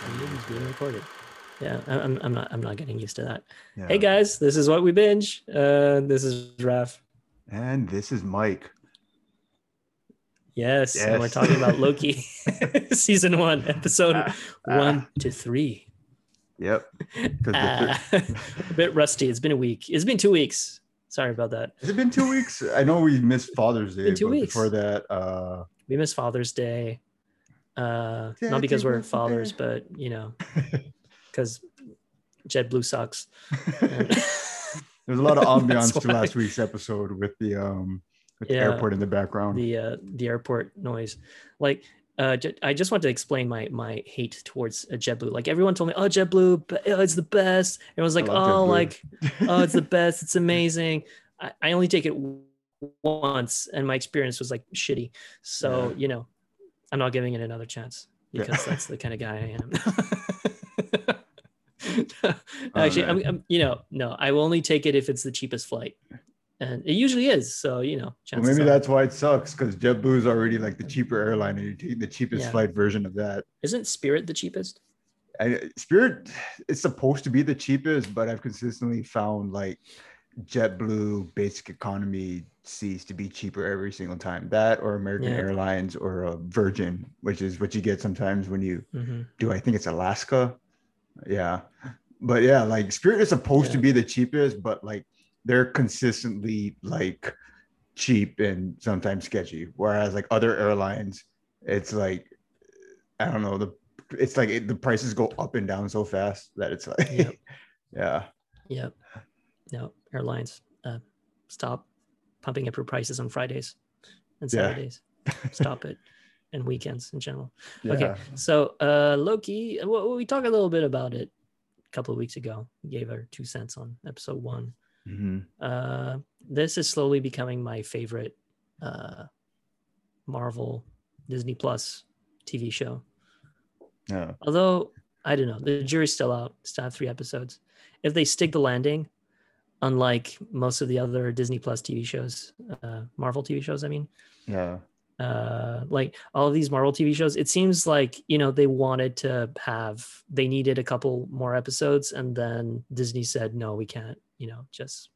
is being recorded. Yeah, I'm, I'm not I'm not getting used to that. Yeah. Hey guys, this is what we binge. Uh, this is Raf. And this is Mike. Yes, and we're talking about Loki, season one, episode Ah, one to three. Yep. thir- a bit rusty. It's been a week. It's been two weeks. Sorry about that. Has it been two weeks? I know we missed Father's Day. Two weeks. Before that, uh, We missed Father's Day. Uh, not because we're Father's Day. but you know, because JetBlue sucks. there's a lot of ambiance to last week's episode with the um with the airport in the background. the uh, the airport noise. Like, uh, I just want to explain my my hate towards uh, JetBlue. Like everyone told me, oh JetBlue, be- oh, it's the best. Everyone's like, oh, JetBlue. like, oh, it's the best. It's amazing. I, I only take it once, and my experience was like shitty. So Yeah. you know, I'm not giving it another chance Yeah. because that's the kind of guy I am. Oh, Actually, I'm. I'm, you know, no, I will only take it if it's the cheapest flight, and it usually is. So you know, Well, maybe are- that's why it sucks because JetBlue is already like the cheaper airline, and you're taking the cheapest Yeah. flight version of that. isn't Spirit the cheapest? I, Spirit is supposed to be the cheapest, but I've consistently found like JetBlue basic economy seats to be cheaper every single time. That or American Yeah. Airlines or uh, Virgin, which is what you get sometimes when you hmm do. I think it's Alaska. Yeah, but yeah, like Spirit is supposed to be the cheapest, but like they're consistently like cheap and sometimes sketchy. Whereas like other airlines, it's like I don't know the it's like it, the prices go up and down so fast that it's like Yep. yeah Yep. No airlines. Uh, stop pumping up your prices on Fridays and Yeah. Saturdays. Stop it, and weekends in general. yeah Okay, so uh, Loki. Well, we talked a little bit about it a couple of weeks ago. We gave our two cents on episode one. Mhm. Uh, this is slowly becoming my favorite uh, Marvel Disney Plus TV show. yeah Although I don't know, the jury's still out. Still have three episodes. If they stick the landing, unlike most of the other Disney Plus TV shows, uh, Marvel TV shows, I mean, yeah uh, like all of these Marvel TV shows, it seems like you know they wanted to have, they needed a couple more episodes, and then Disney said, no, we can't. You know, just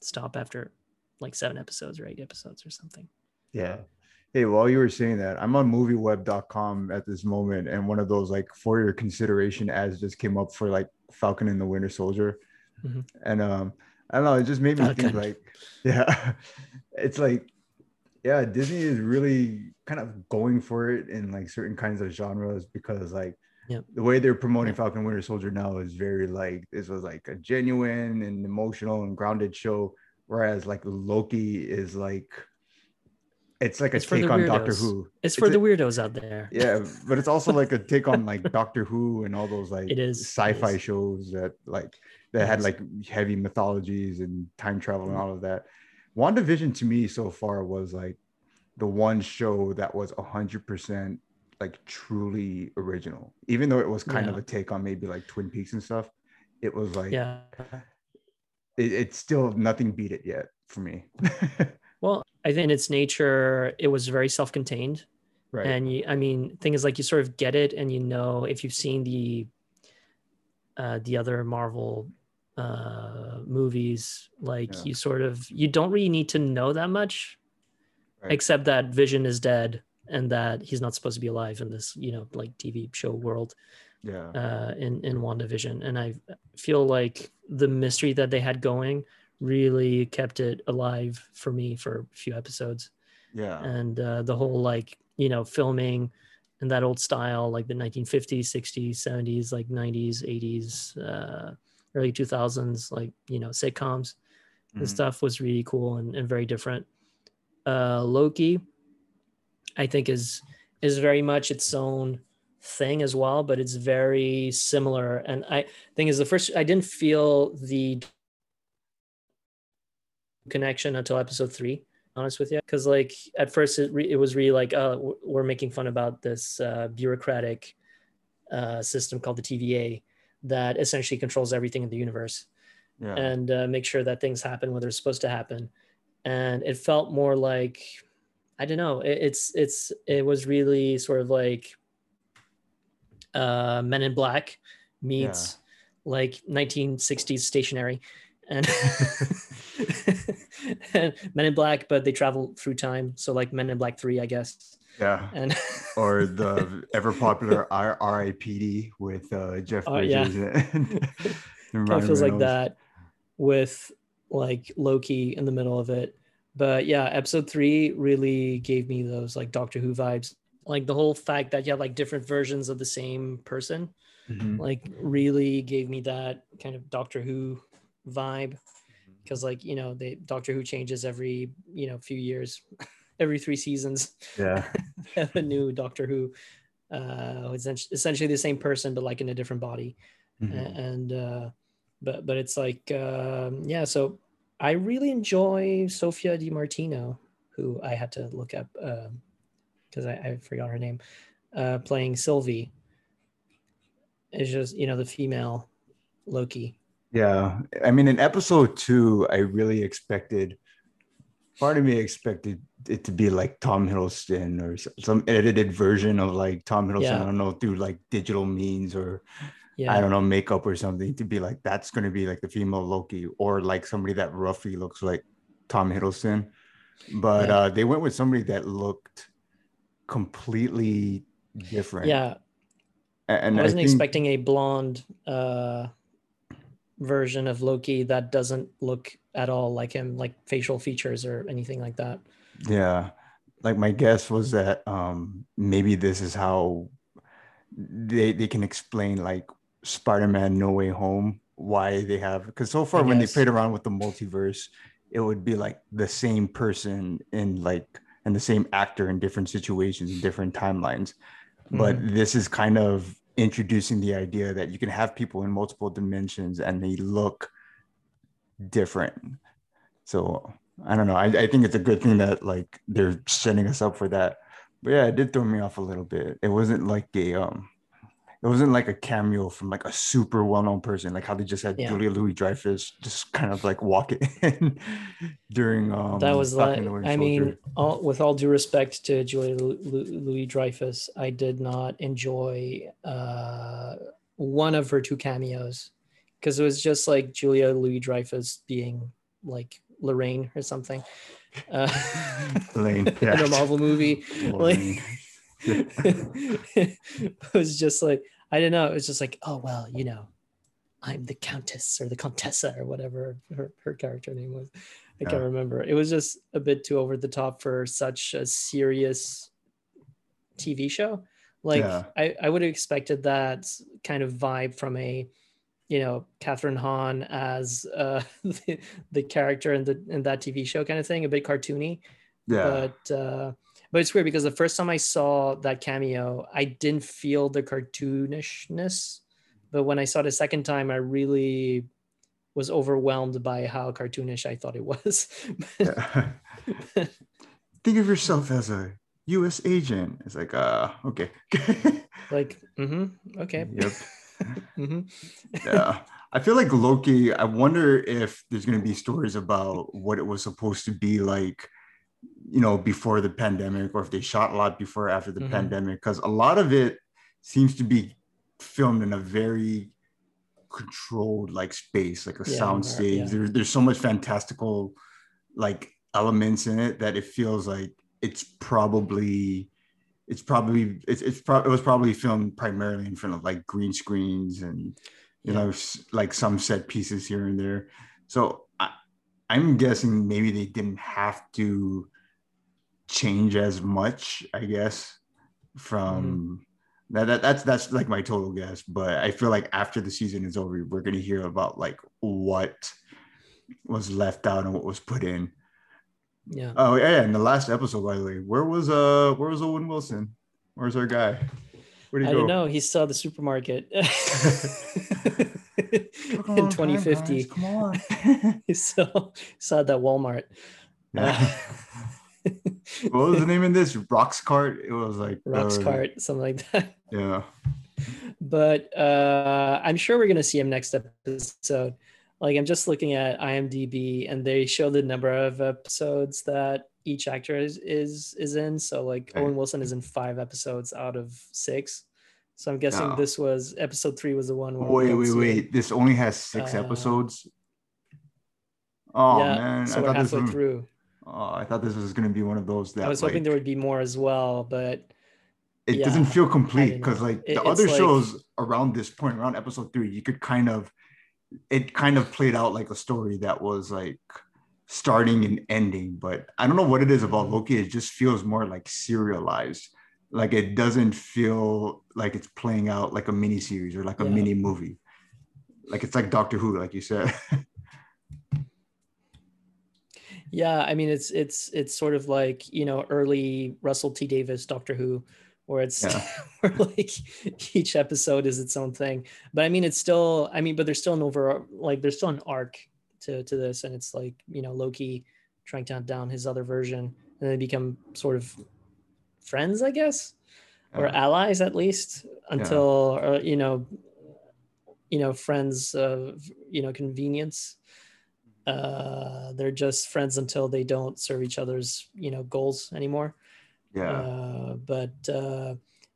stop after like seven episodes or eight episodes or something. yeah hey while you were saying that i'm on movieweb.com at this moment and one of those like for your consideration ads just came up for like falcon and the winter soldier Mhm. and um i don't know it just made me think like yeah it's like yeah disney is really kind of going for it in like certain kinds of genres because like Yep. the way they're promoting falcon winter soldier now is very like this was like a genuine and emotional and grounded show whereas like loki is like it's like a It's take on doctor who It's for a- the weirdos out there. yeah but it's also like a take on like doctor who and all those like It is, sci-fi is. shows that like that had like heavy mythologies and time travel and mm-hmm. all of that. Wandavision to me so far was like the one show that was 100% like truly original. Even though it was kind of a take on maybe like twin peaks and stuff it was like Yeah. it, it's still nothing beat it yet for me. Well, I think in its nature, it was very self-contained, right. And you, I mean, thing is, like, you sort of get it, and you know, if you've seen the uh, the other Marvel uh, movies, like, Yeah. you sort of you don't really need to know that much, Right. except that Vision is dead and that he's not supposed to be alive in this, you know, like TV show world yeah uh, in in WandaVision, and I feel like the mystery that they had going really kept it alive for me for a few episodes, yeah and uh, the whole like you know filming in that old style, like the 1950s, 60s, 70s, like 90s, 80s, uh, early 2000s, like you know sitcoms and Mhm. stuff was really cool and, and very different. Uh, Loki, I think is is very much its own thing as well, but it's very similar. And I think is the first I didn't feel the connection until episode three. Honest with you, because like at first it re- it was really like uh we're making fun about this uh, bureaucratic uh, system called the TVA that essentially controls everything in the universe yeah. and uh, make sure that things happen when they're supposed to happen. And it felt more like, I don't know, it, it's it's it was really sort of like uh, Men in Black meets like 1960s stationary, and, and Men in Black, but they travel through time. So like Men in Black Three, I guess. Yeah. And or the ever popular R- R.I.P.D. with uh, Jeff Oh, yeah. Bridges. and kind Ryan feels like that with like Loki in the middle of it. But yeah, episode three really gave me those like Doctor Who vibes. Like the whole fact that you have like different versions of the same person, Mhm. like really gave me that kind of Doctor Who vibe. Because like you know, they Doctor Who changes every you know few years, every three seasons. Yeah. a new Doctor Who. Uh, essentially the same person, but like in a different body. Mhm. And uh but but it's like um yeah so i really enjoy sophia di martino who i had to look up um because I, I forgot her name uh playing sylvie it's just you know the female loki Yeah. I mean, in episode two, I really expected, part of me expected it to be like Tom Hiddleston or some edited version of like Tom Hiddleston. Yeah. I don't know, through like digital means or yeah I don't know, makeup or something to be like, that's going to be like the female Loki or like somebody that roughly looks like Tom Hiddleston. But Yeah. uh, they went with somebody that looked completely different. yeah And i wasn't think- expecting a blonde uh version of loki that doesn't look at all like him like facial features or anything like that Yeah. Like my guess was that um maybe this is how they they can explain like Spider-Man No Way Home why they have because so far when they played around with the multiverse it would be like the same person in like and the same actor in different situations in different timelines but Mm-hmm. this is kind of introducing the idea that you can have people in multiple dimensions and they look different. So i don't know. I, I think it's a good thing that like they're setting us up for that. But yeah it did throw me off a little bit. It wasn't like a um it wasn't like a cameo from like a super well-known person like how they just had Yeah. julia louis dreyfus just kind of like walk it in during um that was like and the Winter i mean all, with all due respect to julia louis dreyfus i did not enjoy uh one of her two cameos because it was just like julia louis dreyfus being like lorraine or something uh, Lane, in a marvel movie like Lorraine. it was just like i don't know it was just like oh well you know i'm the countess or the contessa or whatever her, her character name was. I Yeah. can't remember. It was just a bit too over the top for such a serious tv show. Like Yeah. I, I would have expected that kind of vibe from a you know Kathryn Hahn as uh, the, the character in the in that TV show kind of thing, a bit cartoony. Yeah. But uh but it's weird because the first time i saw that cameo i didn't feel the cartoonishness but when i saw it a second time i really was overwhelmed by how cartoonish i thought it was Yeah. Think of yourself as a U.S. agent. It's like, uh, okay. like mm-hmm, okay Yep. hmm Yeah. I feel like Loki. I wonder if there's going to be stories about what it was supposed to be like, you know, before the pandemic, or if they shot a lot before or after the Mhm. pandemic, because a lot of it seems to be filmed in a very controlled like space, like a Yeah, sound yeah. stage. There, there's so much fantastical like elements in it that it feels like it's probably it's probably it's, it's pro- it was probably filmed primarily in front of like green screens and you Yeah. know like some set pieces here and there so I, i'm guessing maybe they didn't have to change as much i guess from that, that that's that's like my total guess but i feel like after the season is over we're going to hear about like what was left out and what was put in yeah Oh yeah, and the last episode, by the way, where was uh where was Owen Wilson? Where's our guy? Where'd he i go? don't know he saw the supermarket in 2050 guys, Come on. he saw saw that walmart Yeah. what was the name of this? Rocks cart. It was like rocks uh, cart something like that Yeah. but uh, I'm sure we're gonna see him next episode. Like I'm just looking at IMDb, and they show the number of episodes that each actor is is, is in. So like. Owen Wilson is in five episodes out of six, So I'm guessing No. this was episode three was the one. Wait, wait, wait. it. This only has six Uh, episodes. Oh yeah, man, so I we're halfway was, through. Oh, I thought this was gonna be one of those that I was hoping like, there would be more as well, but it yeah, doesn't feel complete because like It- the other like- shows around this point, around episode three, you could kind of it kind of played out like a story that was like starting and ending. But I don't know what it is about Mhm. Loki. It just feels more like serialized. Like it doesn't feel like it's playing out like a mini series or like a Yeah. mini movie. Like it's like Doctor Who, like you said. yeah, I mean it's it's it's sort of like you know early Russell T Davies Doctor Who, where it's Yeah. where like each episode is its own thing. But I mean it's still I mean but there's still an over like there's still an arc to to this, and it's like you know Loki trying to hunt down his other version, and they become sort of friends, I guess. or allies at least until uh, you know you know friends of you know convenience uh they're just friends until they don't serve each other's you know goals anymore yeah. uh but uh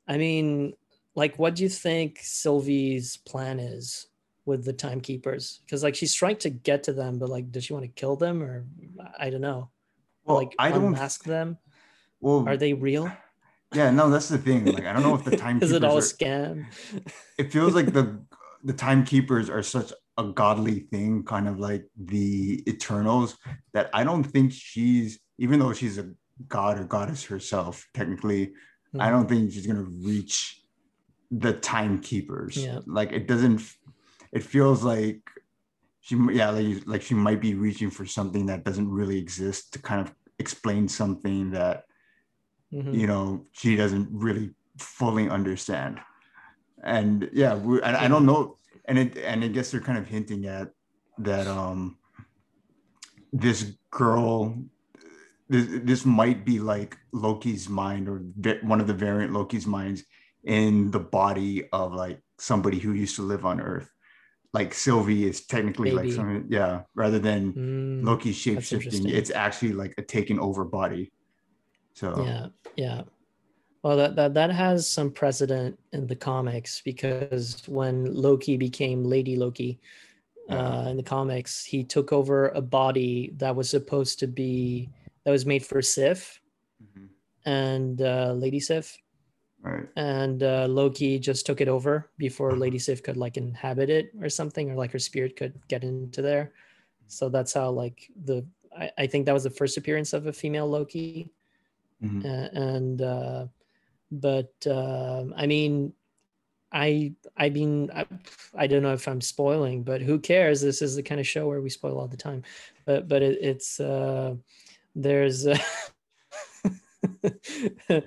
i mean like what do you think sylvie's plan is with the timekeepers because like she's trying to get to them but like does she want to kill them or i don't know well, like I don't. ask them Well, are they real yeah, no, that's the thing. Like, I don't know if the timekeepers is it all a scam it feels like the the timekeepers are such a godly thing, kind of like the Eternals, that I don't think she's, even though she's a god or goddess herself, technically, I Hmm. don't think she's gonna reach the timekeepers. Yeah. Like it doesn't. It feels like she, yeah, like like she might be reaching for something that doesn't really exist to kind of explain something that Mhm. you know she doesn't really fully understand and yeah we, I, I don't know and it and i guess they're kind of hinting at that um this girl this, this might be like loki's mind or one of the variant loki's minds in the body of like somebody who used to live on earth like sylvie is technically like Maybe. some yeah rather than Mm. loki's shape shifting it's actually like a taken over body so Yeah, yeah. Well, that, that that has some precedent in the comics because when Loki became Lady Loki uh, in the comics, he took over a body that was supposed to be that was made for Sif Mhm. and uh, Lady Sif, right and uh, Loki just took it over before Lady Sif could like inhabit it or something, or like her spirit could get into there. So that's how like the I, I think that was the first appearance of a female Loki Mhm. uh, and uh, but um I mean, I I mean I, I don't know if I'm spoiling, but who cares? This is the kind of show where we spoil all the time. But but it, it's uh, there's. Uh, uh,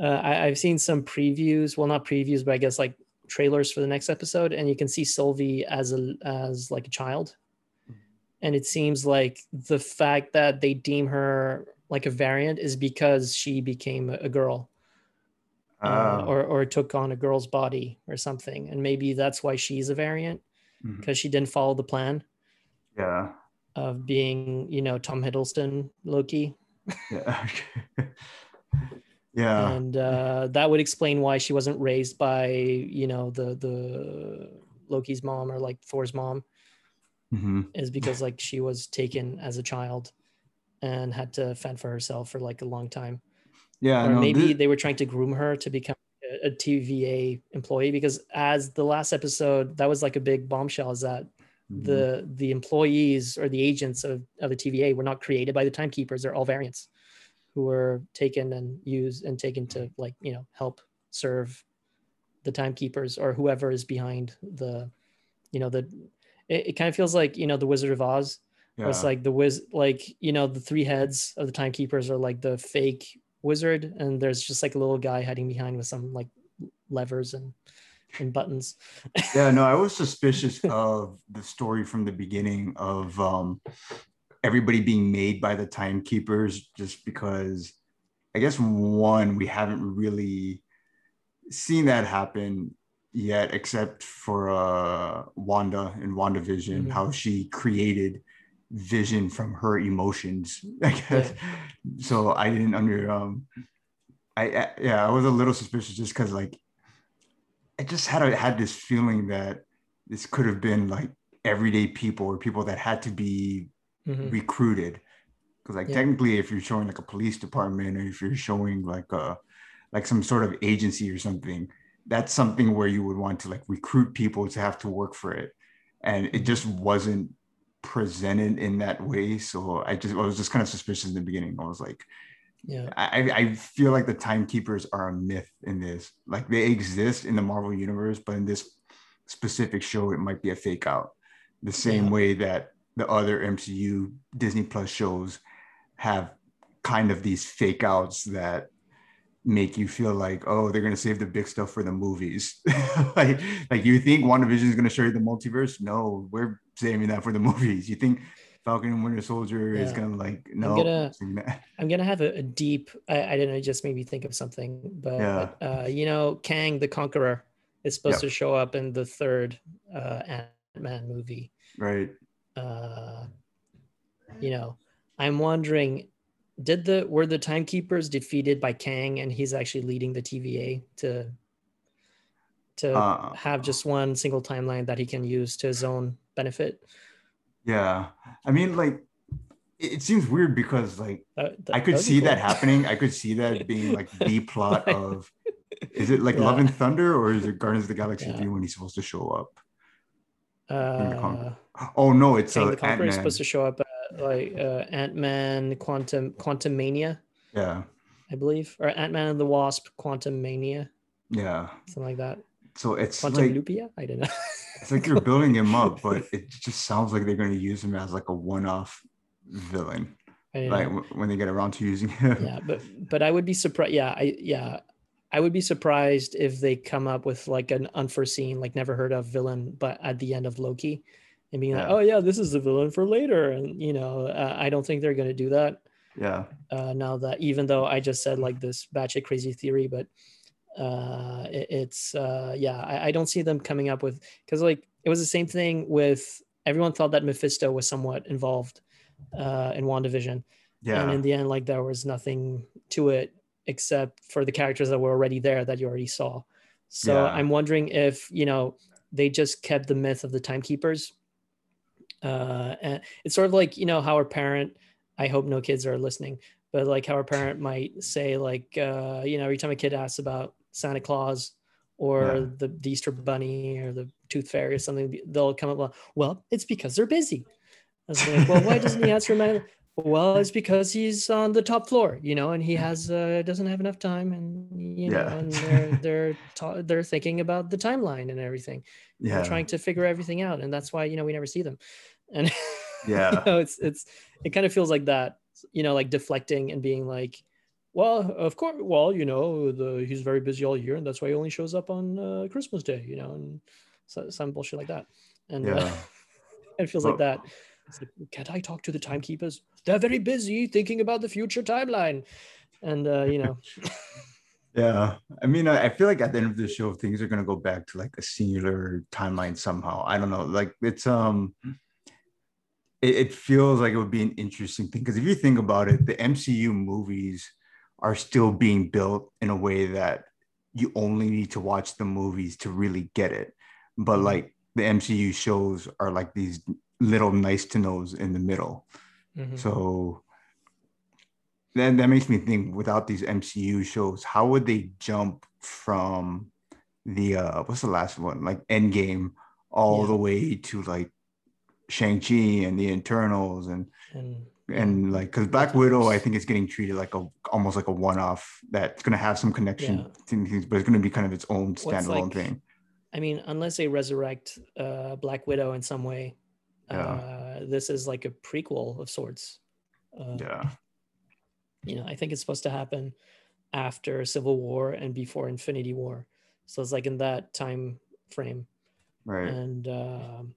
I, I've seen some previews. Well, not previews, but I guess like trailers for the next episode, and you can see Sylvie as a as like a child, and it seems like the fact that they deem her like a variant is because she became a girl uh, Ah, or or took on a girl's body or something, and maybe that's why she's a variant because she didn't follow the plan yeah. of being, you know, Tom Hiddleston Loki, yeah yeah. And uh, that would explain why she wasn't raised by, you know, the the Loki's mom or like Thor's mom. Mhm. is because like she was taken as a child and had to fend for herself for like a long time. Yeah or no, maybe thi- they were trying to groom her to become a, TVA employee because as the last episode that was like a big bombshell is that Mhm. the the employees or the agents of, of the TVA were not created by the timekeepers. They're all variants who were taken and used and taken to like you know help serve the timekeepers or whoever is behind the you know the it, it kind of feels like you know the Wizard of Oz where it's like the wiz like you know the three heads of the timekeepers are like the fake wizard and there's just like a little guy hiding behind with some like levers and and buttons yeah no i was suspicious of the story from the beginning of um everybody being made by the timekeepers just because i guess one we haven't really seen that happen yet except for uh wanda in wandavision Mhm. how she created vision from her emotions i guess. So i didn't under um I, I yeah i was a little suspicious just because like I just had a, had this feeling that this could have been like everyday people or people that had to be Mhm. recruited. Because like Yeah. technically if you're showing like a police department or if you're showing like a like some sort of agency or something that's something where you would want to like recruit people to have to work for it. And it just wasn't presented in that way so i just i was just kind of suspicious in the beginning i was like Yeah. I, I feel like the timekeepers are a myth in this. Like they exist in the Marvel universe, but in this specific show, it might be a fake out. The same Yeah. way that the other MCU Disney Plus shows have kind of these fake outs that make you feel like, oh, they're gonna save the big stuff for the movies. like, like you think WandaVision is gonna show you the multiverse? No, we're saving that for the movies. You think Falcon and Winter Soldier is gonna like no I'm gonna- I'm gonna have a, a deep. I, I don't know. Just made me think of something. But Yeah. uh, you know, Kang the Conqueror is supposed Yeah. to show up in the third uh, Ant Man movie. right. Uh, you know, I'm wondering, did the were the timekeepers defeated by Kang, and he's actually leading the TVA to to Uh, have just one single timeline that he can use to his own benefit? Yeah, I mean, like, it, it seems weird because, like, That- that- I could see that happening. I could see that being like the plot of. Is it like Love Yeah. and Thunder or is it Guardians of the Galaxy Yeah. three when he's supposed to show up? Uh, Oh no, it's Kang uh, the Conqueror is supposed to show up like uh, Ant Man, Quantum Quantumania, Yeah, I believe, or Ant Man and the Wasp, Quantumania, yeah. something like that. So it's Quantum like Lupia, I don't know. it's like you're building him up, but it just sounds like they're going to use him as like a one-off villain, like know. when they get around to using him. yeah, but but I would be surprised. Yeah, I yeah, I would be surprised if they come up with like an unforeseen, like never heard of villain, but at the end of Loki, and being like, oh yeah, this is the villain for later, and you know, uh, I don't think they're gonna do that. yeah, uh, now that even though I just said like this batshit crazy theory, but uh, it, it's uh, yeah, I, I don't see them coming up with because like it was the same thing with everyone thought that Mephisto was somewhat involved uh, in WandaVision, Yeah. and in the end, like there was nothing to it except for the characters that were already there that you already saw. So Yeah. I'm wondering if you know they just kept the myth of the timekeepers. Uh, and it's sort of like you know how a parent. I hope no kids are listening, but like how a parent might say like uh, you know every time a kid asks about Santa Claus or Yeah. the, the Easter Bunny or the Tooth Fairy or something, they'll come up. Well, it's because they're busy. I was like, well, why doesn't he answer my? Well, it's because he's on the top floor, you know, and he has uh, doesn't have enough time, and you know, Yeah. and they're they're ta- they're thinking about the timeline and everything, yeah, trying to figure everything out, and that's why you know we never see them, and Yeah. you know, it's it's it kind of feels like that, you know, like deflecting and being like, well, of course, well, you know, the he's very busy all year, and that's why he only shows up on uh, Christmas Day, you know, and so, some bullshit like that, and yeah. uh, it feels like that. Can't I talk to the timekeepers? They're very busy thinking about the future timeline. And uh, you know, Yeah, I mean, I feel like at the end of the show, things are gonna go back to like a singular timeline somehow. I don't know, like it's um, it, it feels like it would be an interesting thing because if you think about it, the MCU movies are still being built in a way that you only need to watch the movies to really get it. But Mhm. like the MCU shows are like these little nice to knows in the middle. mhm. So then that makes me think without these MCU shows, how would they jump from the uh what's the last one? Like Endgame all Yeah. the way to like Shang-Chi and the Eternals and and and like because Black Widow, I think is getting treated like a almost like a one-off that's gonna have some connection Yeah. to things, but it's gonna be kind of its own standalone like- thing. I mean, unless they resurrect uh, Black Widow in some way, Yeah. uh, this is like a prequel of sorts. Uh, Yeah. You know, I think it's supposed to happen after Civil War and before Infinity War. So it's like in that time frame. Right. and um,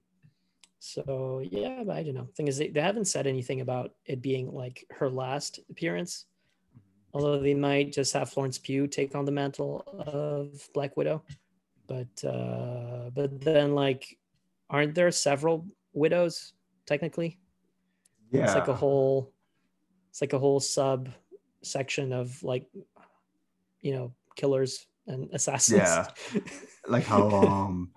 so yeah but i don't know thing is they, they haven't said anything about it being like her last appearance although they might just have florence pugh take on the mantle of black widow but uh but then like aren't there several widows technically Yeah. it's like a whole it's like a whole sub section of like you know killers and assassins. Yeah. like how um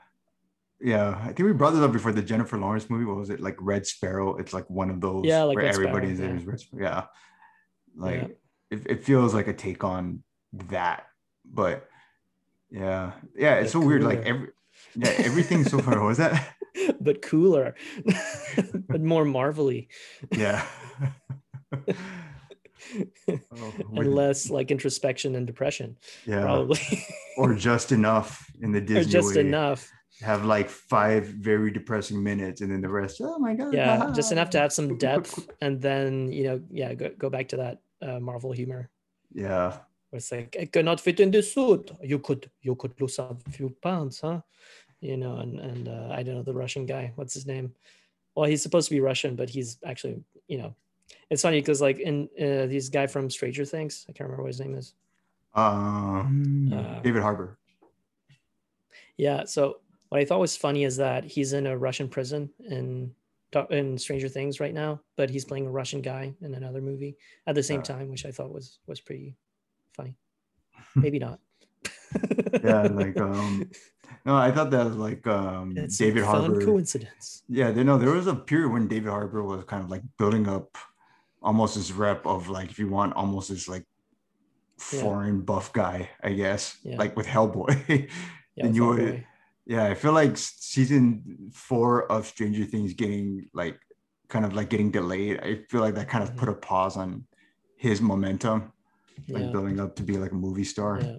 yeah i think we brought this up before the jennifer lawrence movie what was it like red sparrow it's like one of those Yeah, like where Red Sparrow, everybody's yeah. in red sparrow yeah like Yeah. It, it feels like a take on that but yeah yeah it's so weird like every yeah everything so far what was that but cooler, but more marvelly yeah Oh, and less like introspection and depression, yeah probably, or just enough in the or disney just way. enough. have like five very depressing minutes and then the rest oh my god Yeah, just enough to have some depth, and then you know, yeah, go, go back to that uh, Marvel humor. yeah It's like I cannot fit in this suit. You could, you could lose a few pounds, huh? You know, and and uh, I don't know the Russian guy. What's his name? Well, he's supposed to be Russian, but he's actually, you know, it's funny because like in uh, this guy from Stranger Things, I can't remember what his name is. um Uh, david harbour Yeah. So what I thought was funny is that he's in a Russian prison in in Stranger Things right now, but he's playing a Russian guy in another movie at the same Yeah. time, which I thought was was pretty funny. Maybe not. yeah like um no i thought that was like um it's a david fun harbor coincidence. yeah they know there was a period when david harbour was kind of like building up almost this rep of like if you want almost this like Yeah. foreign buff guy i guess Yeah. like with hellboy Yeah, then you Fall would yeah i feel like season four of stranger things getting like kind of like getting delayed i feel like that kind of Mhm. put a pause on his momentum like yeah, building up to be like a movie star yeah.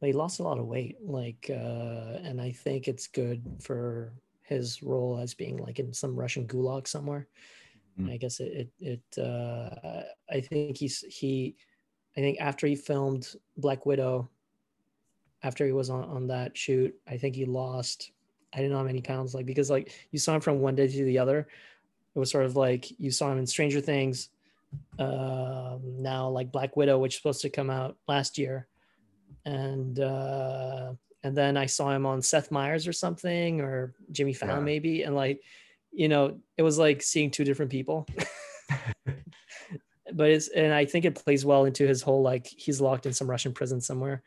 But he lost a lot of weight, like, uh, and I think it's good for his role as being like in some Russian gulag somewhere. Mhm. I guess it, it, it uh, I think he's he, I think after he filmed Black Widow, after he was on on that shoot, I think he lost. I don't know how many pounds, like because like you saw him from one day to the other. It was sort of like you saw him in Stranger Things, um, now like Black Widow, which is supposed to come out last year, and uh, and then I saw him on Seth Meyers or something or Jimmy Fallon Yeah. maybe, and like you know it was like seeing two different people. but it's and I think it plays well into his whole like he's locked in some Russian prison somewhere.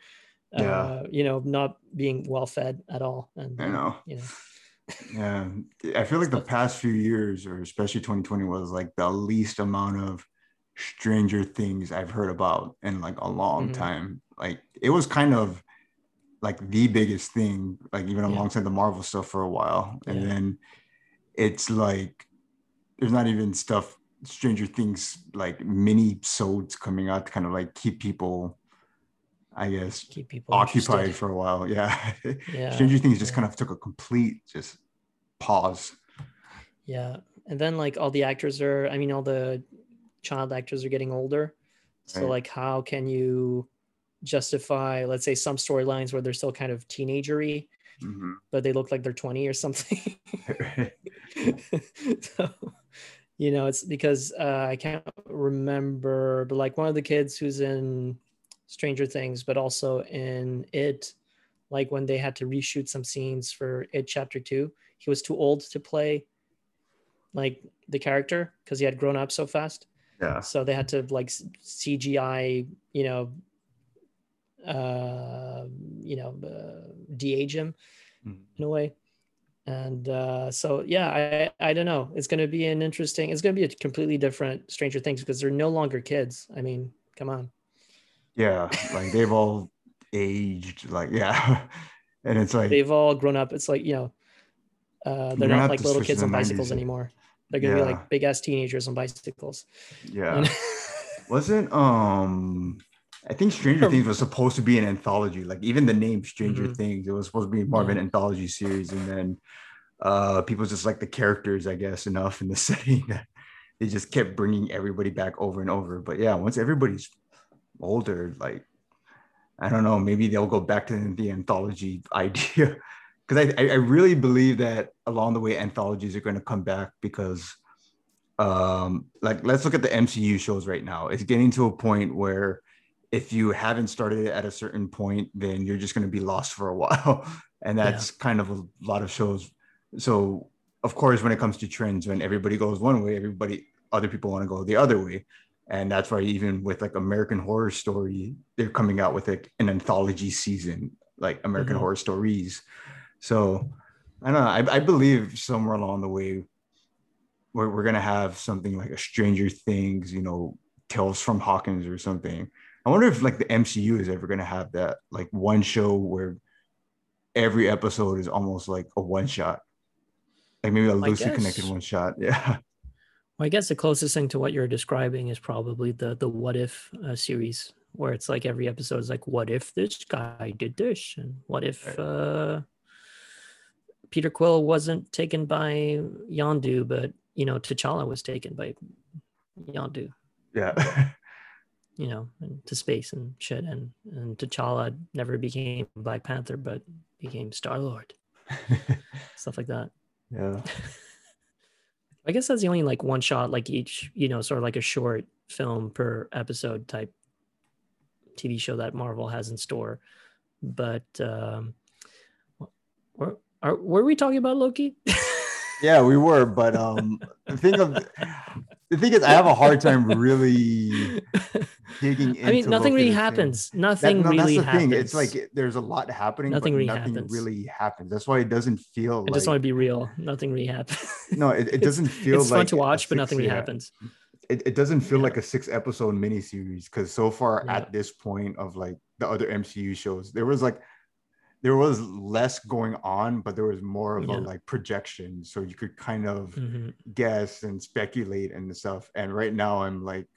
Yeah. Uh, you know, not being well fed at all, and i know you know, yeah i feel like the past few years or especially 2020 was like the least amount of stranger things i've heard about in like a long Mhm. time like it was kind of like the biggest thing like even Yeah. alongside the marvel stuff for a while and Yeah. then it's like there's not even stuff stranger things like mini sods coming out to kind of like keep people i guess keep people occupied interested. for a while yeah Yeah, stranger things just kind of took a complete just pause Yeah. And then like all the actors are, I mean, all the child actors are getting older. So Right. like how can you justify, let's say some storylines where they're still kind of teenagery, Mhm. but they look like they're 20 or something. so, you know, it's because uh, I can't remember, but like one of the kids who's in Stranger Things, but also in It, like when they had to reshoot some scenes for It Chapter Two, he was too old to play like the character because he had grown up so fast. yeah So they had to like CGI, you know, uh, you know, uh, de-age him Mhm. in a way. And uh, so, yeah, I, I don't know. It's going to be an interesting, it's going to be a completely different Stranger Things because they're no longer kids. I mean, come on. yeah like they've all aged like yeah and it's like They've all grown up. It's like, you know, uh, they're not like little kids on bicycles 90s. anymore. They're going to be like big ass teenagers on bicycles. yeah And- wasn't um i think stranger things was supposed to be an anthology like even the name stranger Mhm. things it was supposed to be more of an anthology series and then uh people just like the characters i guess enough in the setting that they just kept bringing everybody back over and over. But yeah once everybody's older like i don't know maybe they'll go back to the anthology idea. Because I, I I really believe that along the way anthologies are going to come back because um like let's look at the mcu shows right now. It's getting to a point where if you haven't started it at a certain point then you're just going to be lost for a while and that's kind of a lot of shows so of course when it comes to trends when everybody goes one way everybody other people want to go the other way and that's why even with like American Horror Story, they're coming out with like an anthology season, like American Mhm. Horror Stories. So I don't know. I, I believe somewhere along the way, we're, we're gonna have something like a Stranger Things, you know, Tales from Hawkins or something. I wonder if like the MCU is ever gonna have that like one show where every episode is almost like a one shot, like maybe a loosely connected one shot. Yeah, Well, I guess the closest thing to what you're describing is probably the the What If uh, series, where it's like every episode is like, what if this guy did this, and what if uh, Peter Quill wasn't taken by Yondu, but you know T'Challa was taken by Yondu, yeah, you know, to space and shit, and and T'Challa never became Black Panther, but became Star Lord, stuff like that. yeah. I guess that's the only like one shot, like each, you know, sort of like a short film per episode type TV show that Marvel has in store. But um, were, are, were we talking about Loki? Yeah, we were, but um, the thing of the thing is, I have a hard time really digging into. I mean, nothing really happens. That- Nothing no, really that's the happens. thing. It's like there's a lot happening, Nothing but really nothing happens. really happens. That's why it doesn't feel. I just want to be real. Nothing really happens. No, it, it doesn't feel. it's like fun to watch, but nothing really happens. It, it doesn't feel Yeah. like a six episode miniseries because so far Yeah. at this point of like the other MCU shows, there was like there was less going on, but there was more of Yeah. a like projection, so you could kind of Mhm. guess and speculate and stuff. And right now, I'm like,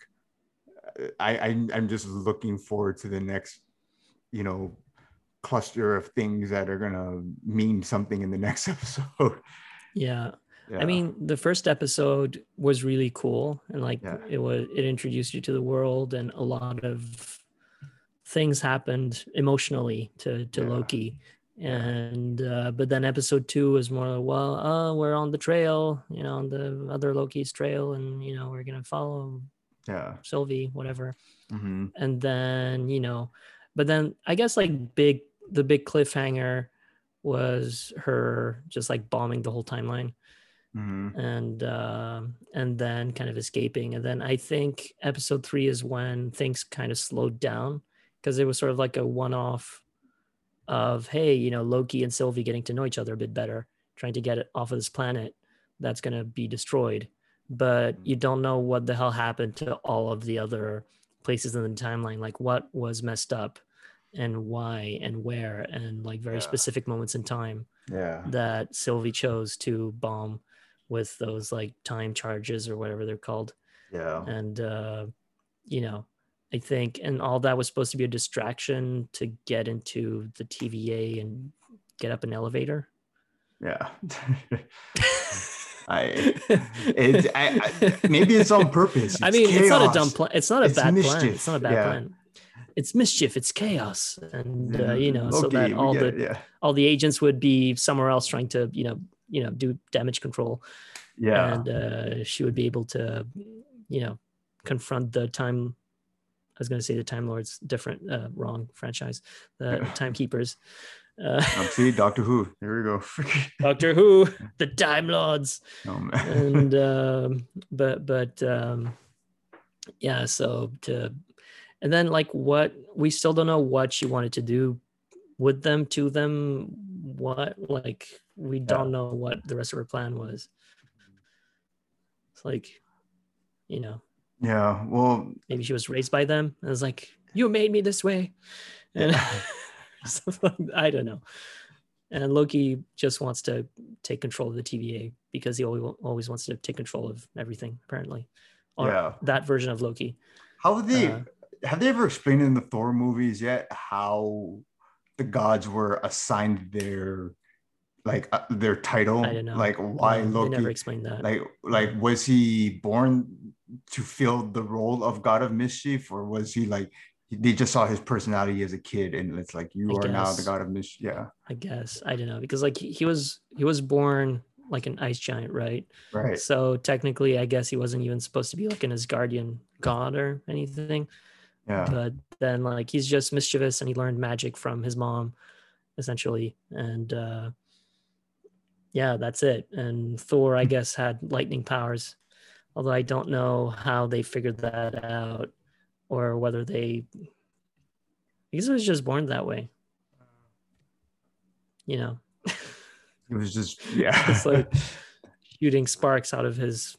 I, I I'm just looking forward to the next, you know, cluster of things that are gonna mean something in the next episode. Yeah. Yeah. I mean, the first episode was really cool, and like Yeah. it was, it introduced you to the world, and a lot of things happened emotionally to to Yeah. Loki. And uh, but then episode two was more like, well, uh, we're on the trail, you know, on the other Loki's trail, and you know, we're gonna follow yeah. Sylvie, whatever. hmm And then you know, but then I guess like big the big cliffhanger was her just like bombing the whole timeline hmm and um and then kind of escaping and then i think episode three is when things kind of slowed down because it was sort of like a one-off of hey you know loki and sylvie getting to know each other a bit better trying to get it off of this planet that's going to be destroyed but you don't know what the hell happened to all of the other places in the timeline like what was messed up and why and where and like very Yeah. specific moments in time Yeah. that Sylvie chose to bomb with those like time charges or whatever they're called. Yeah. And uh, you know, I think and all that was supposed to be a distraction to get into the TVA and get up an elevator. Yeah. I, it, I, I maybe it's on purpose. I mean, it's not a dumb plan. It's not a It's bad plan. It's not a bad yeah. plan. It's mischief. It's chaos, and uh, you know, so that all the it, yeah. all the agents would be somewhere else trying to, you know, you know, do damage control. Yeah. and uh, she would be able to, you know, confront the time. I was going to say the Time Lords, different, uh, wrong franchise, the Yeah. Timekeepers, uh, Um, see, Doctor Who. There we go. Doctor Who, the Time Lords, oh, man. and um, but but um, yeah. So to and then like what we still don't know what she wanted to do with them, to them, what like we don't know what the rest of her plan was. It's like, you know, yeah. Well, maybe she was raised by them and was like you made me this way and like I don't know and Loki just wants to take control of the TVA because he always, always wants to take control of everything apparently or yeah. that version of Loki How have they Uh, have they ever explained in the Thor movies yet how the gods were assigned their like uh, their title? I don't know Like why No, Loki? never explained that like like was he born to fill the role of god of mischief or was he like they just saw his personality as a kid and it's like you I are now the god of mischief yeah. I guess. I don't know. Because like he, he was he was born like an ice giant right? Right. So technically I guess he wasn't even supposed to be like an Asgardian god or anything. Yeah. But then like he's just mischievous and he learned magic from his mom essentially. And uh yeah that's it. And thor i guess had lightning powers although I don't know how they figured that out or whether they I guess it was just born that way. You know. It was just yeah. it's like shooting sparks out of his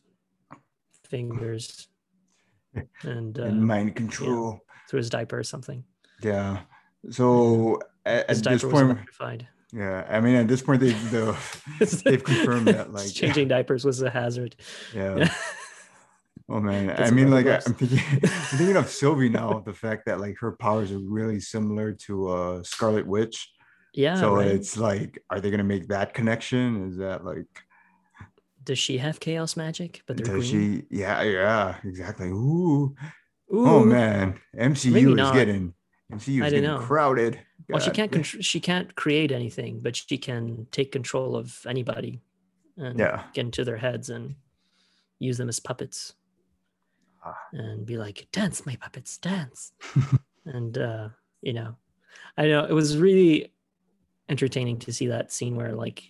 fingers and, uh, and mind control through his diaper or something. Yeah. So at, at this point, electrified. yeah. I mean, at this point, they've they've confirmed that like changing diapers was a hazard. yeah. Oh man, I mean, like I, I'm thinking, I'm thinking of Sylvie now. The fact that like her powers are really similar to uh Scarlet Witch. Yeah. so right. it's like, are they gonna make that connection? Is that like, Does she have chaos magic? But they're does green. she? Yeah, yeah, exactly. Ooh, Ooh. oh man, MCU is getting MCU I is don't getting know. crowded. Well, she can't contr- she can't create anything, but she can take control of anybody and Yeah. get into their heads and use them as puppets. And be like, "Dance, my puppets, dance." and uh, you know, I know it was really entertaining to see that scene where like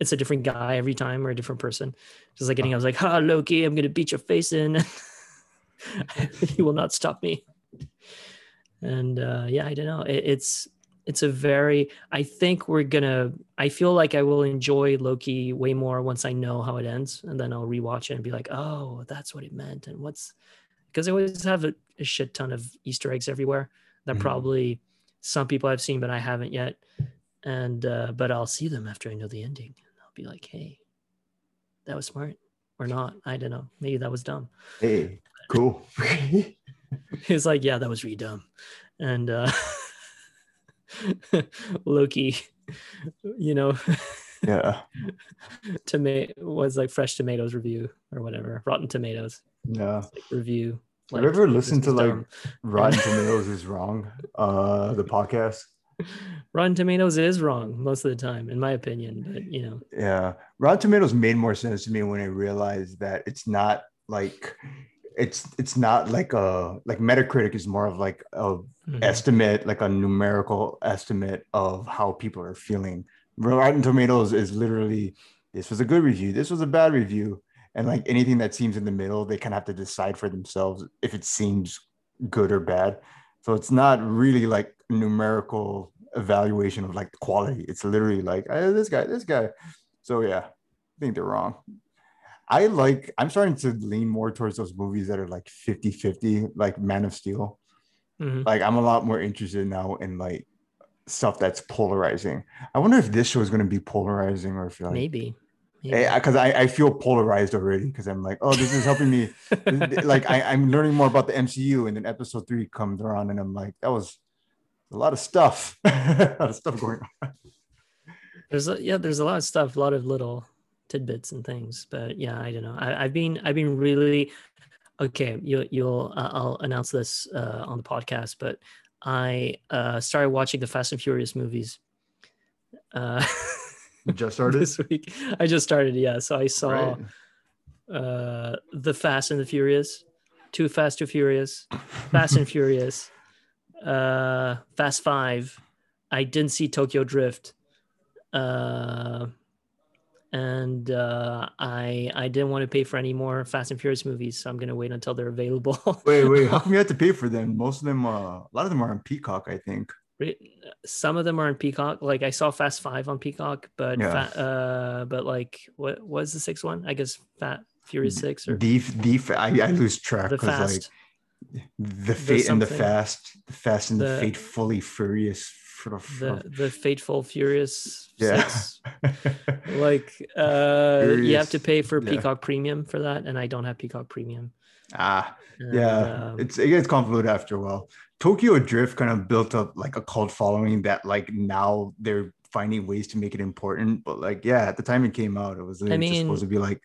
it's a different guy every time or a different person. Just like getting, I was like, "Ha, Loki, I'm gonna beat your face in. you will not stop me." And uh, yeah, I don't know. It, it's it's a very. I think we're gonna. I feel like I will enjoy Loki way more once I know how it ends, and then I'll rewatch it and be like, "Oh, that's what it meant." And what's because i always have a, a shit ton of Easter eggs everywhere that Mhm. probably some people have seen, but I haven't yet. And uh, but I'll see them after I know the ending. And I'll be like, "Hey, that was smart." Or not, I don't know. Maybe that was dumb. Hey, cool. He's like, yeah, that was really dumb. And uh Loki, you know, yeah, tomato was like fresh tomatoes review or whatever, Rotten Tomatoes yeah. like, review. Have you ever listened to like dumb. Rotten Tomatoes is wrong? Uh, the podcast. Rotten Tomatoes is wrong most of the time, in my opinion. But you know, Yeah, Rotten Tomatoes made more sense to me when I realized that it's not like it's it's not like a like Metacritic is more of like a mhm. estimate, like a numerical estimate of how people are feeling. Rotten Tomatoes is literally this was a good review, this was a bad review, and like anything that seems in the middle, they kind of have to decide for themselves if it seems good or bad. So it's not really like numerical evaluation of like quality. It's literally like "Eh, this guy, this guy. So yeah, I think they're wrong. I like I'm starting to lean more towards those movies that are like 50-50, like Man of Steel. Mhm. Like I'm a lot more interested now in like stuff that's polarizing. I wonder if this show is going to be polarizing or if like maybe. maybe. because I, I feel polarized already because I'm like, oh, this is helping me. like I, I'm learning more about the MCU, and then episode three comes around, and I'm like, that was a lot of stuff, a lot of stuff going on. there's a, yeah there's a lot of stuff a lot of little tidbits and things but yeah i don't know I, i've been i've been really okay you, you'll uh, i'll announce this uh, on the podcast but i uh, started watching the fast and furious movies uh, just started. this week i just started yeah so i saw Right. uh, the fast and the furious too fast too furious fast and furious uh fast five i didn't see tokyo drift uh and uh i i didn't want to pay for any more fast and furious movies so i'm gonna wait until they're available Wait, wait. How come you have to pay for them? Most of them, uh, a lot of them are on Peacock, I think. Some of them are on peacock like i saw fast five on peacock but Yeah. uh but like what was the sixth one i guess fat furious six or The the I, I lose track the because like fast the fate and the fast, the fast and the, The- fatefully furious. The the fateful furious Yeah. six like uh you have to pay for yeah. peacock premium for that and i don't have peacock premium ah, And, yeah, um, it's it gets convoluted after a while. Tokyo Drift kind of built up like a cult following that like now they're finding ways to make it important. But like, yeah, at the time it came out, it was just mean- supposed to be like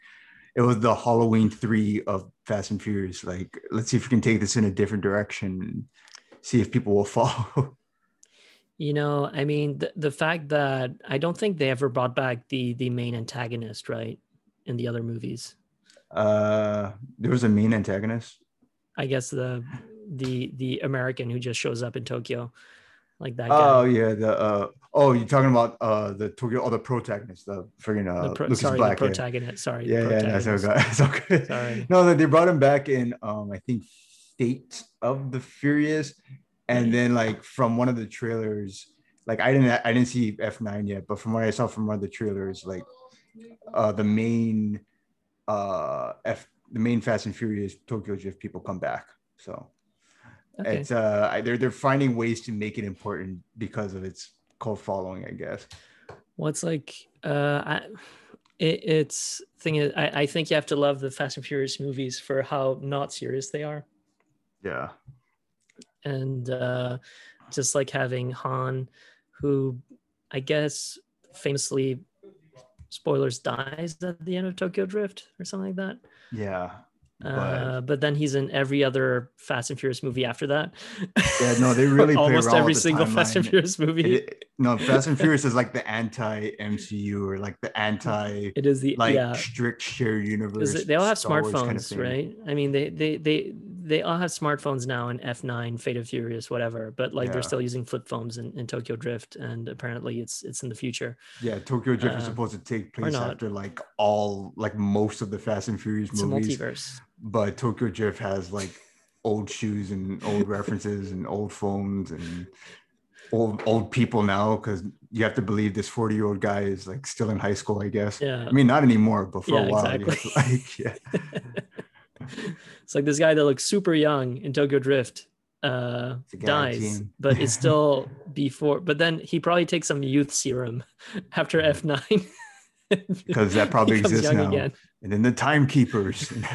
it was the Halloween three of Fast and Furious. Like, let's see if we can take this in a different direction and see if people will follow. You know i mean the, the fact that i don't think they ever brought back the the main antagonist right in the other movies Uh, there was a main antagonist. i guess the the the american who just shows up in tokyo like that Oh guy. yeah, the uh oh you're talking about uh the Tokyo oh the protagonist, the freaking uh the pro- Lucas sorry, Black. the yeah. protagonist. Sorry, the Yeah, yeah, that's protagonist. okay. It's okay. Sorry. No, they brought him back in um I think Fate of the Furious, and then like from one of the trailers, like I didn't I didn't see F9 yet, but from what I saw from one of the trailers, like uh the main uh F the main Fast and Furious Tokyo Drift people come back. So Okay. it's uh I- they're they're finding ways to make it important because of its cult following, I guess. Well, it's like uh, I, it, it's thing is, I, I think you have to love the Fast and Furious movies for how not serious they are, Yeah. And uh, just like having Han, who I guess famously, spoilers dies at the end of Tokyo Drift or something like that. Yeah. Uh, but then he's in every other Fast and Furious movie after that. Yeah, no, they really play almost every single Fast and. Furious movie. It- no, Fast and Furious is like the anti MCU or like the anti it is the like yeah. strict shared universe. they all have Star smartphones, kind of right? I mean, they they they they all have smartphones now in F9, Fate of Furious, whatever. But like Yeah. they're still using flip phones in, in Tokyo Drift, and apparently it's it's in the future. Yeah, Tokyo Drift is Uh, supposed to take place after like all like most of the Fast and Furious It's a movies, multiverse. but Tokyo Drift has like old shoes and old references and old phones and old old people now because you have to believe this 40 year old guy is like still in high school, I guess. Yeah, I mean, not anymore, but for Yeah, a while, exactly. like, yeah, it's like this guy that looks super young in Tokyo Drift uh It's a gag dies but it's still before but then he probably takes some youth serum after f9 because that probably exists now. And then the timekeepers. then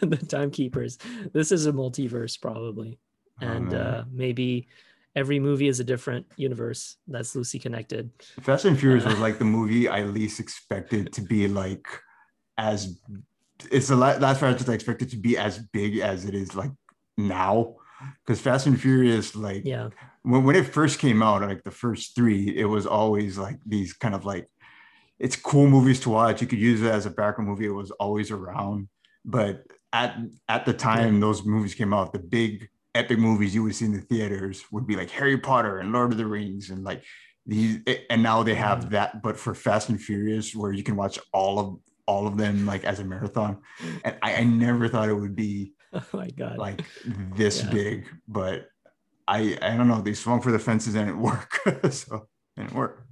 the timekeepers. This is a multiverse probably. Oh, and uh maybe every movie is a different universe that's loosely connected. Fast and Furious Uh, was like the movie I least expected to be like as it's the la- last franchise I expected to be as big as it is like now. Because Fast and Furious, like yeah when, when it first came out, like the first three, it was always like these kind of like it's cool movies to watch. You could use it as a background movie. It was always around. But at at the time those movies came out, the big epic movies you would see in the theaters would be like Harry Potter and Lord of the Rings and like these and now they have Mhm. that, but for Fast and Furious, where you can watch all of all of them like as a marathon. And I, I never thought it would be oh my god like this Yeah. big, but I I don't know. They swung for the fences and it worked. so and it worked.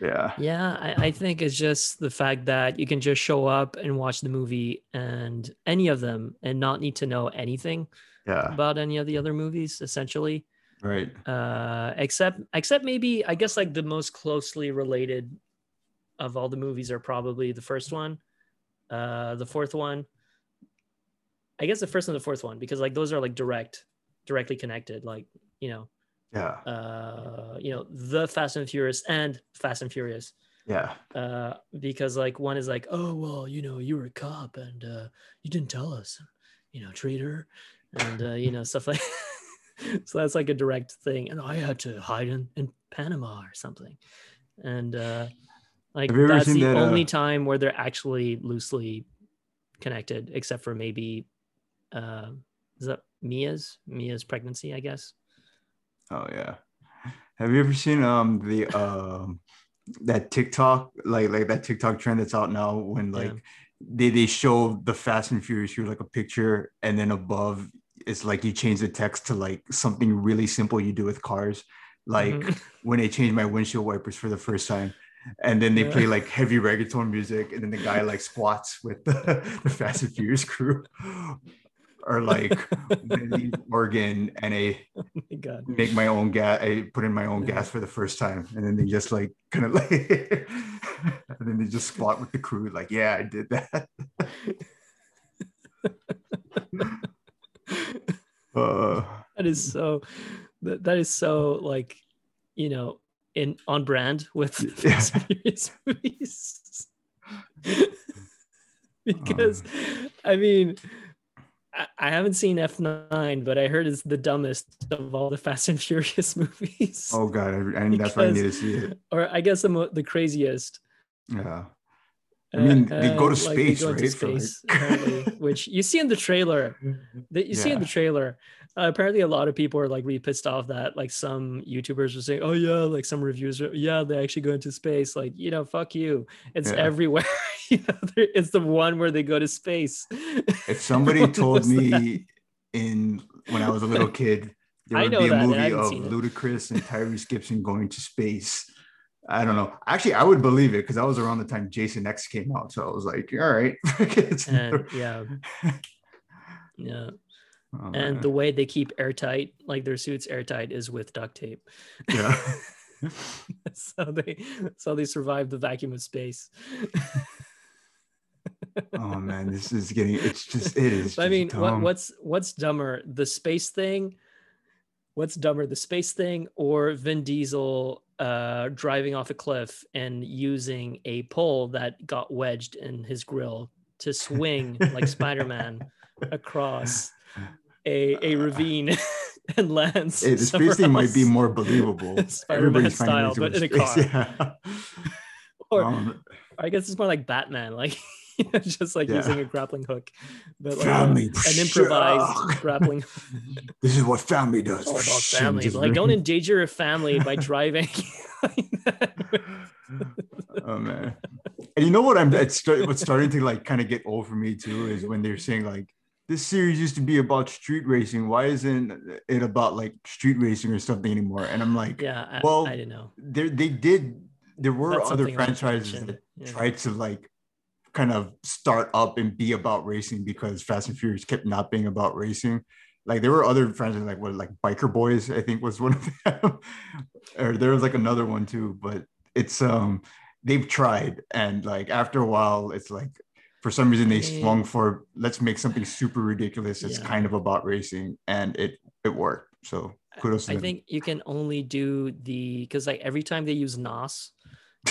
Yeah. Yeah, I, I think it's just the fact that you can just show up and watch the movie and any of them and not need to know anything Yeah. about any of the other movies, essentially. Right. Uh, except except maybe I guess like the most closely related of all the movies are probably the first one, uh, the fourth one. I guess the first and the fourth one because like those are like direct, directly connected. Like you know, Yeah. uh, you know, the Fast and Furious and Fast and Furious Yeah. uh because like one is like oh well you know you were a cop and uh you didn't tell us you know traitor and uh you know stuff like so that's like a direct thing and i had to hide in, in panama or something and uh like Have you ever that's the that, uh, only time where they're actually loosely connected except for maybe uh is that mia's mia's pregnancy i guess Oh yeah. Have you ever seen um the um that TikTok like like that TikTok trend that's out now when like Yeah. they they show the Fast and Furious here like a picture and then above it's like you change the text to like something really simple you do with cars like Mhm. when they changed my windshield wipers for the first time and then they Yeah. play like heavy reggaeton music and then the guy like squats with the, the Fast and Furious crew or like when I leave Oregon and I oh my god make my own gas. I put in my own gas for the first time, and then they just like kind of like, and then they just squat with the crew, like, yeah, I did that. uh, that is so that, that is so like you know in on brand with Yeah. Fast and Furious movies. Because i mean I, I haven't seen f9 but i heard it's the dumbest of all the fast and furious movies. Oh god, I, I that's why I need to see it. or i guess the, mo- the craziest. Yeah, I mean, they go to Uh, like, space, go right? For, like- which you see in the trailer. that you see in the trailer. Uh, apparently, a lot of people are like really pissed off that like some YouTubers were saying, "Oh yeah," like some reviews, are, "Yeah, they actually go into space." Like you know, fuck you. It's Yeah. everywhere. you know, it's the one where they go to space. If somebody told What's that? me in when I was a little kid there would be a that, movie of. Ludacris and Tyrese Gibson going to space, I don't know. Actually, I would believe it because that was around the time Jason X came out. So I was like, all right. And eh, another- yeah, yeah. Oh, And man. the way they keep airtight, like their suits airtight, is with duct tape. yeah. so they so they survive the vacuum of space. oh man, this is getting it's just it is. I mean, what, what's what's dumber, the space thing? What's dumber, the space thing, or Vin Diesel uh, driving off a cliff and using a pole that got wedged in his grill to swing like Spider-Man across a a ravine and lands? Hey, the space thing might be more believable. Spider-Man Everybody's style, but in a space. car. Yeah. Or Um, I guess it's more like Batman, like you know, just like Yeah. using a grappling hook, but like a- Family. an improvised grappling this is what family does. all about family. just Like, don't endanger your family by driving. oh man. And you know what I'm it's what's starting to like kind of get old for me too is when they're saying like this series used to be about street racing. Why isn't it about like street racing or something anymore? And I'm like, yeah, I, Well, I didn't know. there they did there were That's other something I wanted to franchises that Yeah. tried to like kind of start up and be about racing because Fast and Furious kept not being about racing. Like there were other franchises like what like Biker Boys, I think was one of them. or there was like another one too, but it's um they've tried and like after a while it's like for some reason they swung for let's make something super ridiculous. It's Yeah. kind of about racing and it it worked. So kudos to I them. think you can only do the because like every time they use NOS,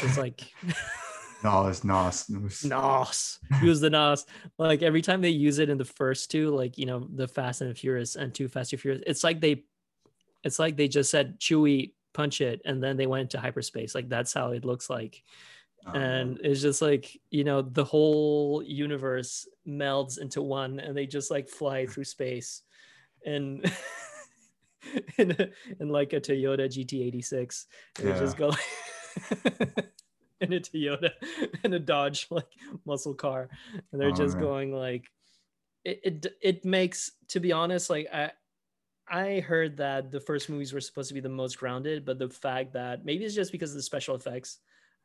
it's like no, it's Nos. NOS. Use the NOS. Like every time they use it in the first two, like you know, the Fast and the Furious and two Fast and Furious, it's like they it's like they just said Chewie punch it and then they went into hyperspace. Like that's how it looks like. Oh, and it's just like you know the whole universe melds into one and they just like fly through space and in, a, in like a toyota gt86 and they just go like in a toyota and a dodge like muscle car and they're Oh, just man. going like it, it it makes to be honest like i I heard that the first movies were supposed to be the most grounded, but the fact that maybe it's just because of the special effects,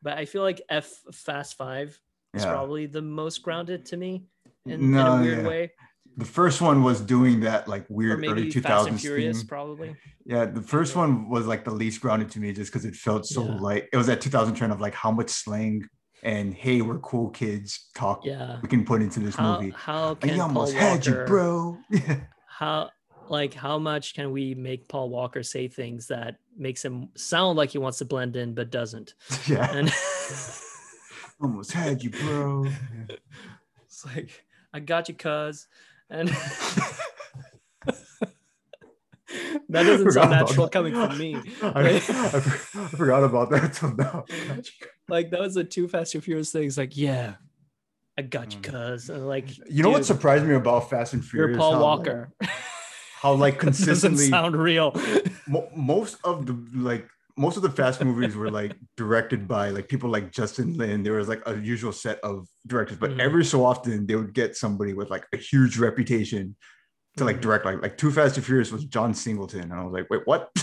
but I feel like F Fast Five is Yeah. probably the most grounded to me in, in a weird yeah. way, The first one was doing that like weird early Fast and 2000s Furious, thing. probably. Yeah, the first Yeah. one was like the least grounded to me just because it felt so Yeah. like it was that 2000 trend of like how much slang and hey, we're cool kids talk Yeah. we can put into this How movie. how Like, can you Paul almost had you, bro. How like how much can we make Paul Walker say things that makes him sound like he wants to blend in but doesn't? yeah. And almost had you, bro. Yeah. it's like I got you, cuz, and that doesn't sound natural that. coming from me. I, I, I forgot about that till now. Like that was the two Fast and Furious things. Like, yeah, I got you, Mm. cuz, and like, You know what surprised me about Fast and Furious? You're Paul How, like- Walker. How like That doesn't consistently sound real. mo- most of the like most of the fast movies were like directed by like people like Justin Lin. There was like a usual set of directors, but Mhm. every so often they would get somebody with like a huge reputation to like Mhm. direct like like Too Fast and Furious was John Singleton, and I was like, wait, what?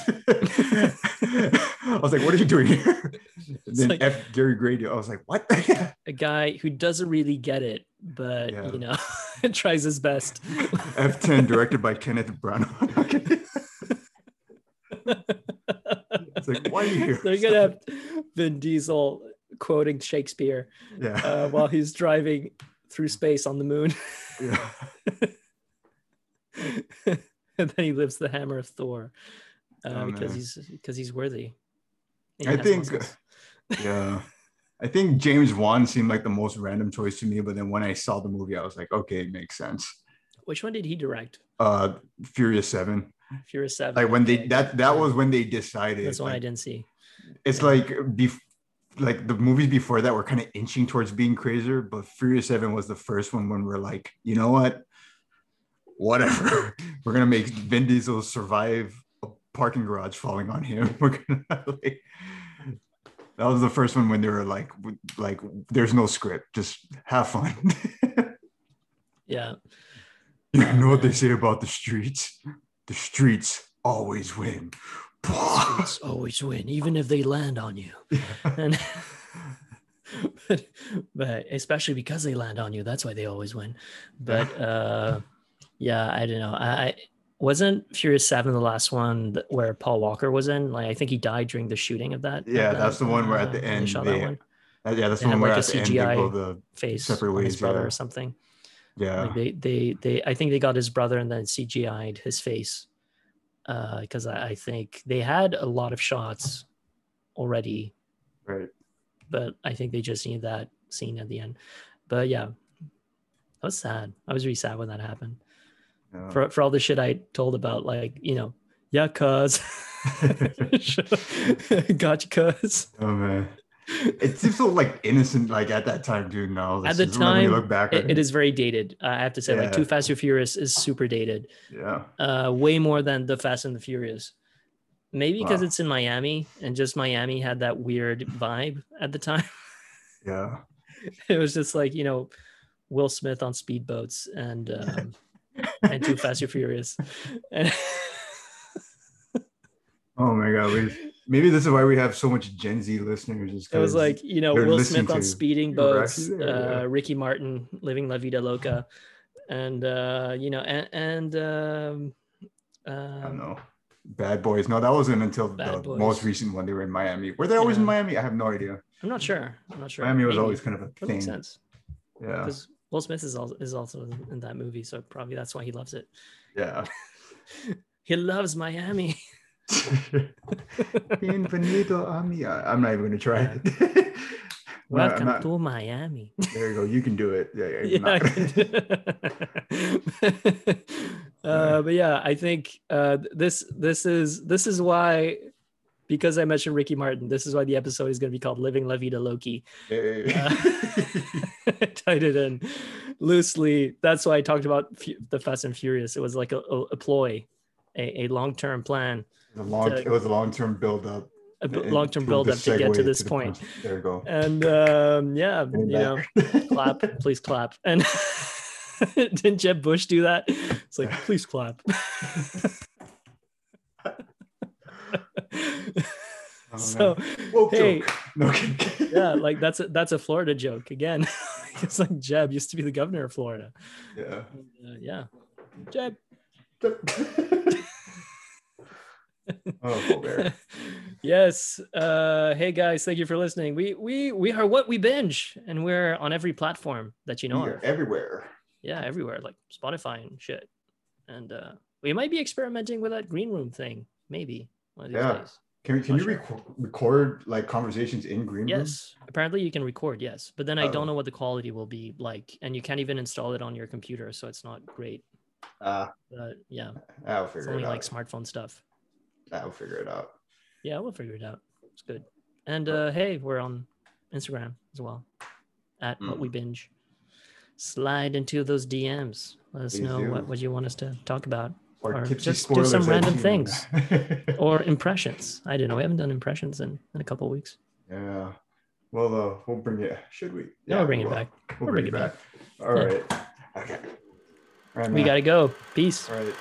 I was like, what are you doing here? And then like- F Gary Gray, I was like, what? A guy who doesn't really get it, but Yeah. you know, tries his best. F10 directed by Kenneth Branagh. It's like, why are you here? They're gonna have Vin Diesel quoting Shakespeare yeah. uh, while he's driving through space on the moon, yeah. and then he lifts the hammer of Thor uh, Oh, because man. he's because he's worthy. He I think- muscles. Yeah. I think James Wan seemed like the most random choice to me, but then when I saw the movie, I was like, okay, it makes sense. Which one did he direct? Uh Furious Seven. Furious Seven. Like when they that that was when they decided. That's one I didn't see. it's yeah. like bef- like the movies before that were kind of inching towards being crazier, but Furious Seven was the first one when we're like, you know what? Whatever. we're gonna make Vin Diesel survive a parking garage falling on him. We're gonna like that was the first one when they were like like there's no script, just have fun. Yeah. you know what they say about the streets? The streets always win. Streets always win, even if they land on you. And but, but especially because they land on you, that's why they always win. But uh yeah, I don't know. I, I wasn't Furious Seven the last one that, where Paul Walker was in. Like I think he died during the shooting of that. of Yeah, that, that's the one where at the uh, they end shot they- that one Uh, yeah, that's the one where like, at the end they go the face Separate ways, brother yeah. or something. Yeah. Like they, they, they, I think they got his brother and then CGI'd his face. Uh, because I, I think they had a lot of shots already, Right. but I think they just need that scene at the end. But yeah, that was sad. I was really sad when that happened. yeah. For for all the shit I told about, like you know, yeah, cuz, gotcha, cuz. Oh man. It seems so like innocent, like at that time, dude. No, At the this is when you time, look back, It, it is very dated. I have to say, like Yeah. Too Fast, Too Furious is super dated. Yeah, uh, way more than the Fast and the Furious. Maybe because Wow. it's in Miami and just Miami had that weird vibe at the time. yeah. it was just like you know, Will Smith on speedboats and um, and Too Fast and Furious. And Oh my god, we, maybe this is why we have so much Gen Z listeners. is it was like you know Will Smith on speeding boats, there, uh, yeah. Ricky Martin living La Vida Loca, and uh, you know and, and um, I don't know. Bad Boys. No, that wasn't until Bad the Boys. most recent one. They were in Miami. Were they always in Miami? I have no idea. I'm not sure. I'm not sure. Miami was Maybe. always kind of a that thing. makes sense. Yeah, because Will Smith is also is also in that movie, so probably that's why he loves it. yeah. He loves Miami. Bienvenido a mi. I- I'm not even gonna try it. I'm not- I'm Welcome not- to Miami. there you go. You can do it. Yeah, yeah. yeah, you're I not- do- uh, but yeah, I think uh, this this is this is why because I mentioned Ricky Martin, this is why the episode is going to be called "Living La Vida Loki." Yeah. I tied it in loosely. That's why I talked about the Fast and Furious. It was like a, a, a ploy, a, a long term plan, It was a long. to- It was a long term build up. a long term build up to get to this point. There you go. And um, yeah, Bring you know, clap, please clap. And didn't Jeb Bush do that? It's like, please clap. Oh, so hey, joke. No yeah, like that's a that's a Florida joke again. it's like Jeb used to be the governor of Florida. Yeah. Uh, yeah, Jeb. Oh, Colbert. yes. Uh, hey guys, thank you for listening. We we we are what we binge, and we're on every platform that you know We of. are everywhere. Yeah, everywhere, like Spotify and shit. And uh, we might be experimenting with that green room thing, maybe one of these Yeah. days. Can we, can Not you sure. record, record like conversations in Green Room? Yes, apparently you can record. Yes, but then I Oh. don't know what the quality will be like, and you can't even install it on your computer, so it's not great. Uh, But yeah, I'll it's figure only it out. like smartphone stuff. I'll figure it out. Yeah, we'll figure it out. It's good. And uh, hey, we're on Instagram as well at what Mm. we binge. Slide into those DMs. Let us Please know do. what, what you want us to talk about Or tipsy just do some random things. or impressions. I don't know. We haven't done impressions in, in a couple of weeks. yeah. Well, uh, we'll bring it. Should we? Yeah, we'll bring it back. We'll We'll bring, bring it it back. All Yeah. right. Okay. All right, We got to go. Peace. All right.